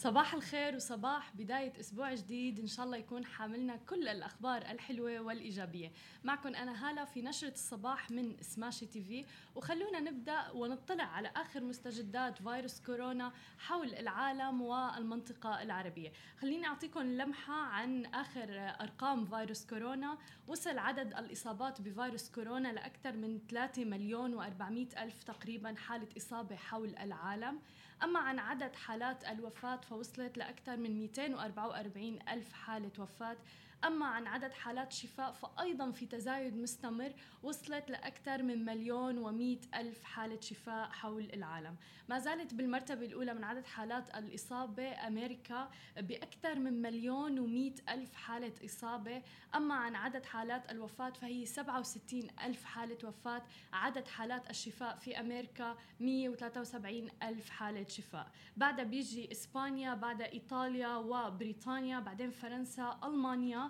صباح الخير وصباح بداية أسبوع جديد. إن شاء الله يكون حاملنا كل الأخبار الحلوة والإيجابية. معكم أنا هالة في نشرة الصباح من سماشي تي في. وخلونا نبدأ ونطلع على آخر مستجدات فيروس كورونا حول العالم والمنطقة العربية. خليني أعطيكم لمحة عن آخر أرقام فيروس كورونا. وصل عدد الإصابات بفيروس كورونا لأكثر من 3 مليون و400 ألف تقريبا حالة إصابة حول العالم. أما عن عدد حالات الوفاة فوصلت لأكثر من 244 ألف حالة وفاة أما عن عدد حالات شفاء فأيضا في تزايد مستمر وصلت لأكثر من مليون ومئة ألف حالة شفاء حول العالم. ما زالت بالمرتبة الأولى من عدد حالات الإصابة أمريكا بأكثر من مليون ومئة ألف حالة إصابة. أما عن عدد حالات الوفاة فهي 67 ألف حالة وفاة. عدد حالات الشفاء في أمريكا 173 ألف حالة شفاء. بعدها بيجي إسبانيا بعدها إيطاليا وبريطانيا بعدين فرنسا ألمانيا.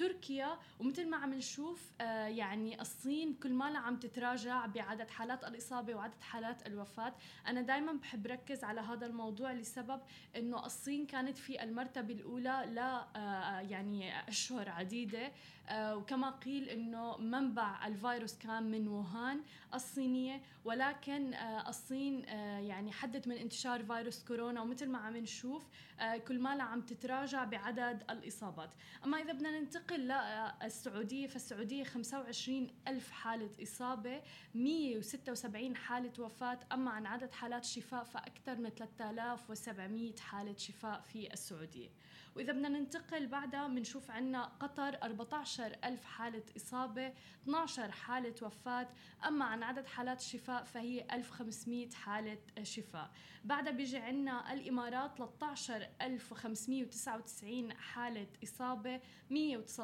تركيا ومثل ما عم نشوف آه يعني الصين كل ما عم تتراجع بعدد حالات الإصابة وعدد حالات الوفاة. أنا دائما بحب ركز على هذا الموضوع لسبب أنه الصين كانت في المرتبة الأولى ل آه يعني أشهر عديدة. آه وكما قيل أنه منبع الفيروس كان من ووهان الصينية. ولكن الصين يعني حدت من انتشار فيروس كورونا. ومثل ما عم نشوف كل ما عم تتراجع بعدد الإصابات. أما إذا بدنا ننتقل ننتقل للسعودية فالسعودية 25 ألف حالة إصابة 176 حالة وفاة. أما عن عدد حالات شفاء فأكثر من 3700 حالة شفاء في السعودية. وإذا بدنا ننتقل بعدها بنشوف عنا قطر 14 ألف حالة إصابة 12 حالة وفاة. أما عن عدد حالات الشفاء فهي 1500 حالة شفاء. بعدها بيجي عنا الإمارات 13599 حالة إصابة 119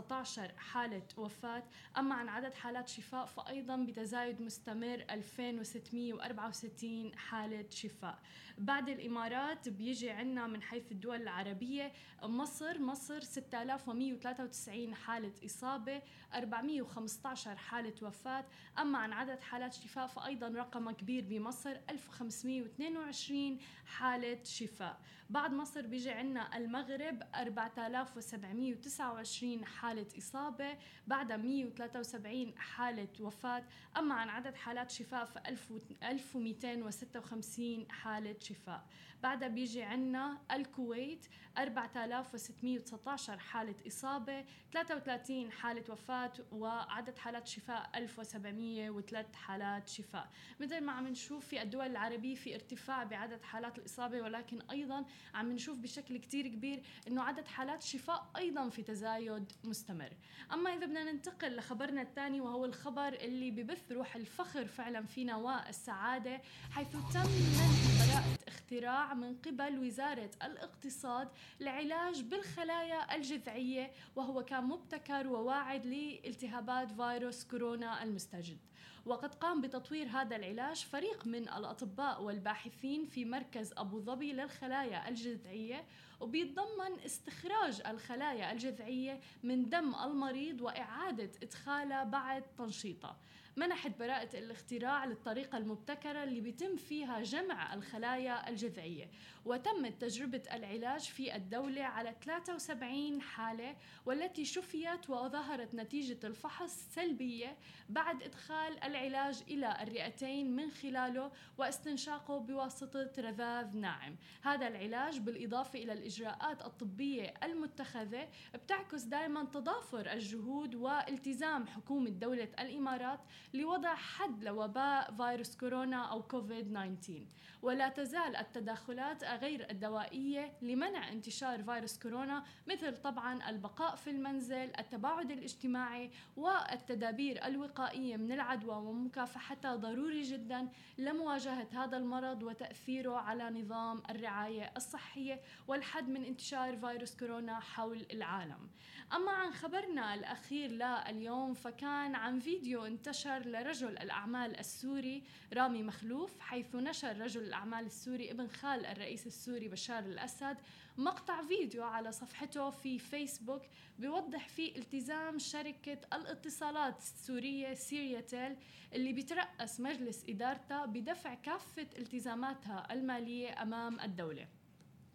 حالة وفاة. أما عن عدد حالات شفاء فأيضا بتزايد مستمر 2664 حالة شفاء. بعد الإمارات بيجي عنا من حيث الدول العربية مصر مصر 6193 حالة إصابة 415 حالة وفاة. أما عن عدد حالات شفاء فأيضا رقم كبير بمصر 1522 حالة شفاء. بعد مصر بيجي عنا المغرب 4729 حالة إصابة. بعدها 173 حالة وفاة. أما عن عدد حالات شفاء ف 1256 حالة شفاء. بعدها بيجي عنا الكويت 4619 حالة إصابة 33 حالة وفاة وعدد حالات شفاء 1703 حالات شفاء. مثل ما عم نشوف في الدول العربية في ارتفاع بعدد حالات الإصابة ولكن أيضا عم نشوف بشكل كتير كبير أنه عدد حالات الشفاء أيضا في تزايد مستمر. أما إذا بدنا ننتقل لخبرنا الثاني وهو الخبر اللي ببث روح الفخر فعلا فينا والسعادة حيث تم منح براءة اختراع من قبل وزارة الاقتصاد لعلاج بالخلايا الجذعية وهو كان مبتكر وواعد لالتهابات فيروس كورونا المستجد. وقد قام بتطوير هذا العلاج فريق من الأطباء والباحثين في مركز أبو ظبي للخلايا الجذعية وبيتضمن استخراج الخلايا الجذعية من دم المريض وإعادة إدخالها بعد تنشيطها منحت براءة الاختراع للطريقة المبتكرة اللي بيتم فيها جمع الخلايا الجذعية. وتمت تجربة العلاج في الدولة على 73 حالة والتي شفيت وظهرت نتيجة الفحص سلبية بعد إدخال العلاج إلى الرئتين من خلاله واستنشاقه بواسطة رذاذ ناعم. هذا العلاج بالإضافة إلى الإجراءات الطبية المتخذة بتعكس دائما تضافر الجهود والتزام حكومة دولة الإمارات لوضع حد لوباء فيروس كورونا أو كوفيد 19 ولا تزال التدخلات غير الدوائية لمنع انتشار فيروس كورونا مثل طبعا البقاء في المنزل التباعد الاجتماعي والتدابير الوقائية من العدوى ومكافحتها ضروري جدا لمواجهة هذا المرض وتأثيره على نظام الرعاية الصحية والحد من انتشار فيروس كورونا حول العالم. أما عن خبرنا الأخير لليوم فكان عن فيديو انتشر لرجل الأعمال السوري رامي مخلوف حيث نشر رجل الأعمال السوري ابن خال الرئيس السوري بشار الأسد مقطع فيديو على صفحته في فيسبوك بيوضح فيه التزام شركة الاتصالات السورية سيرياتيل اللي بيترأس مجلس إدارتها بدفع كافة التزاماتها المالية أمام الدولة.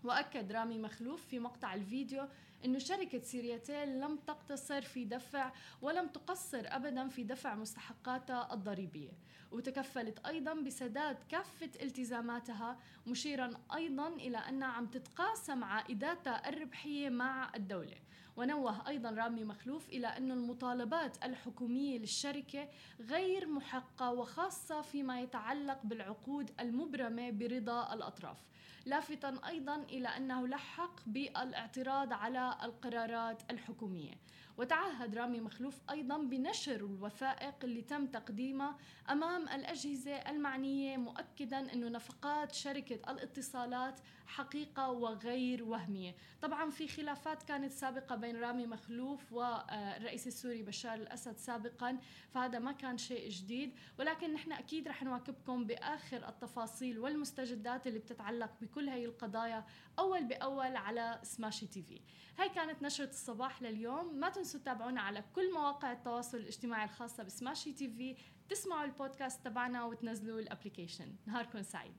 وأكد رامي مخلوف في مقطع الفيديو أنه شركة سيرياتيل لم تقتصر في دفع ولم تقصر أبدا في دفع مستحقاتها الضريبية. وتكفلت أيضا بسداد كافة التزاماتها مشيرا أيضا إلى أنها عم تتقاسم عائداتها الربحية مع الدولة. ونوه أيضا رامي مخلوف إلى أن المطالبات الحكومية للشركة غير محقة وخاصة فيما يتعلق بالعقود المبرمة برضا الأطراف. لافتا أيضا إلى أنه لحق بالاعتراض على القرارات الحكومية. وتعهد رامي مخلوف أيضا بنشر الوثائق اللي تم تقديمها أمام الأجهزة المعنية مؤكدا إنه نفقات شركة الاتصالات حقيقة وغير وهمية، طبعا في خلافات كانت سابقة بين رامي مخلوف والرئيس السوري بشار الأسد سابقا، فهذا ما كان شيء جديد، ولكن نحن أكيد رح نواكبكم بآخر التفاصيل والمستجدات اللي بتتعلق بكل هي القضايا أول بأول على سماشي TV. هاي كانت نشرة الصباح لليوم. ما تنسوا تتابعونا على كل مواقع التواصل الاجتماعي الخاصة بسماشي TV. تسمعوا البودكاست تبعنا وتنزلوا ال application. نهاركم سعيد.